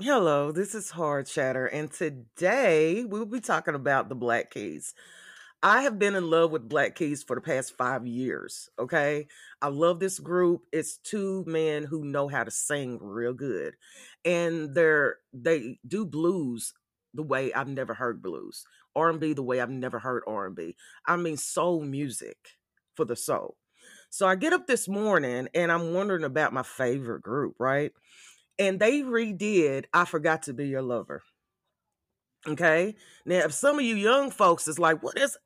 Hello, this is Hard Chatter, and today we'll be talking about the Black Keys. I have been in love with Black Keys for the past five years. Okay. I love this group. It's two men who know how to sing real good. And they're they do blues the way I've never heard blues. R&B the way I've never heard R&B. I mean soul music for the soul. So I get up this morning and I'm wondering about my favorite group, right? And they redid I Forgot to Be Your Lover. Okay. Now, if some of you young folks is like, what is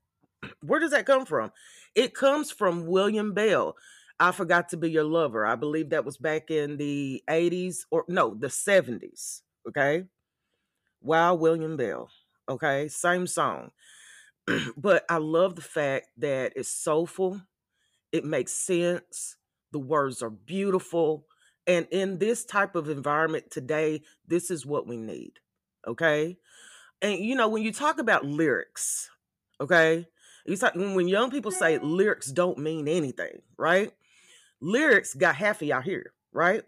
where does that come from? It comes from William Bell. I forgot to be your lover. I believe that was back in the 80s or no, the 70s. Okay. Wow, William Bell. Okay. Same song. but I love the fact that it's soulful, it makes sense, the words are beautiful. And in this type of environment today, this is what we need. Okay. And you know, when you talk about lyrics, okay, you talk, when young people say mm-hmm. lyrics don't mean anything, right? Lyrics got half of y'all here, right?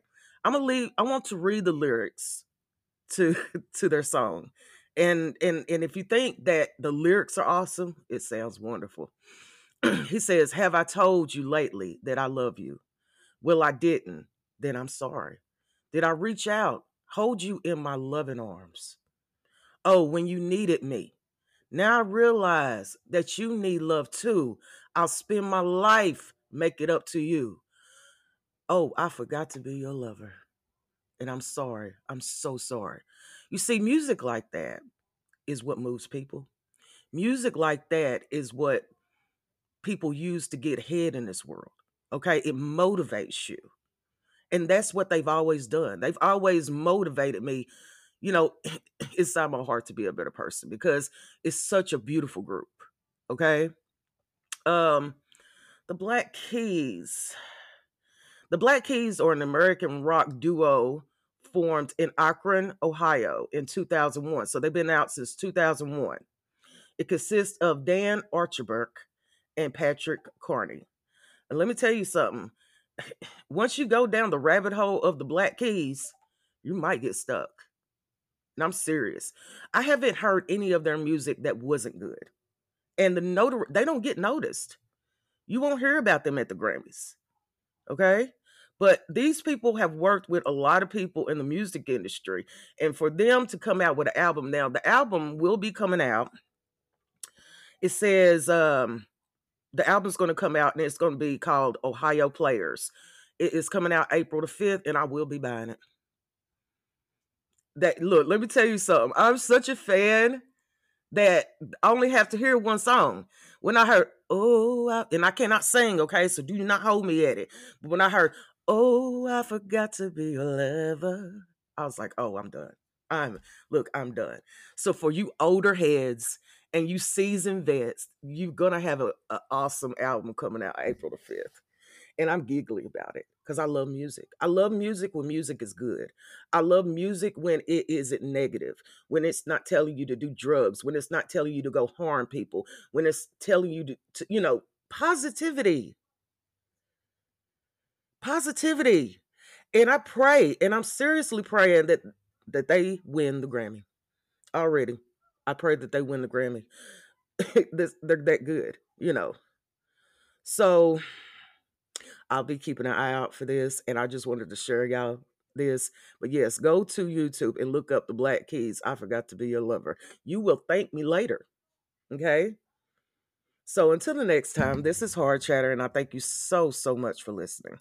I'm gonna leave. I want to read the lyrics to to their song, and and and if you think that the lyrics are awesome, it sounds wonderful. he says, "Have I told you lately that I love you? Well, I didn't. Then I'm sorry. Did I reach out, hold you in my loving arms? Oh, when you needed me, now I realize that you need love too. I'll spend my life make it up to you. Oh, I forgot to be your lover. And I'm sorry. I'm so sorry. You see, music like that is what moves people. Music like that is what people use to get ahead in this world. Okay. It motivates you. And that's what they've always done. They've always motivated me you know, it's on my heart to be a better person because it's such a beautiful group. Okay. Um, the Black Keys. The Black Keys are an American rock duo formed in Akron, Ohio in 2001. So they've been out since 2001. It consists of Dan Auerbach and Patrick Carney. And let me tell you something. Once you go down the rabbit hole of the Black Keys, you might get stuck. And I'm serious. I haven't heard any of their music that wasn't good. And the notor they don't get noticed. You won't hear about them at the Grammys. Okay? But these people have worked with a lot of people in the music industry. And for them to come out with an album now, the album will be coming out. It says um the album's going to come out and it's going to be called Ohio Players. It is coming out April the 5th, and I will be buying it that look, let me tell you something. I'm such a fan that I only have to hear one song. When I heard, oh, I, and I cannot sing, okay, so do not hold me at it. But when I heard, oh, I forgot to be a lover, I was like, oh, I'm done. I'm look, I'm done. So for you older heads and you season vets, you're gonna have an awesome album coming out April the 5th and I'm giggly about it because I love music. I love music when music is good. I love music when it isn't negative, when it's not telling you to do drugs, when it's not telling you to go harm people, when it's telling you to, to you know, positivity. Positivity. And I pray, and I'm seriously praying that that they win the Grammy. Already. I pray that they win the Grammy. this, they're that good, you know. So I'll be keeping an eye out for this, and I just wanted to share y'all this. But yes, go to YouTube and look up the Black Keys. I forgot to be your lover. You will thank me later. Okay. So until the next time, this is Hard Chatter, and I thank you so, so much for listening.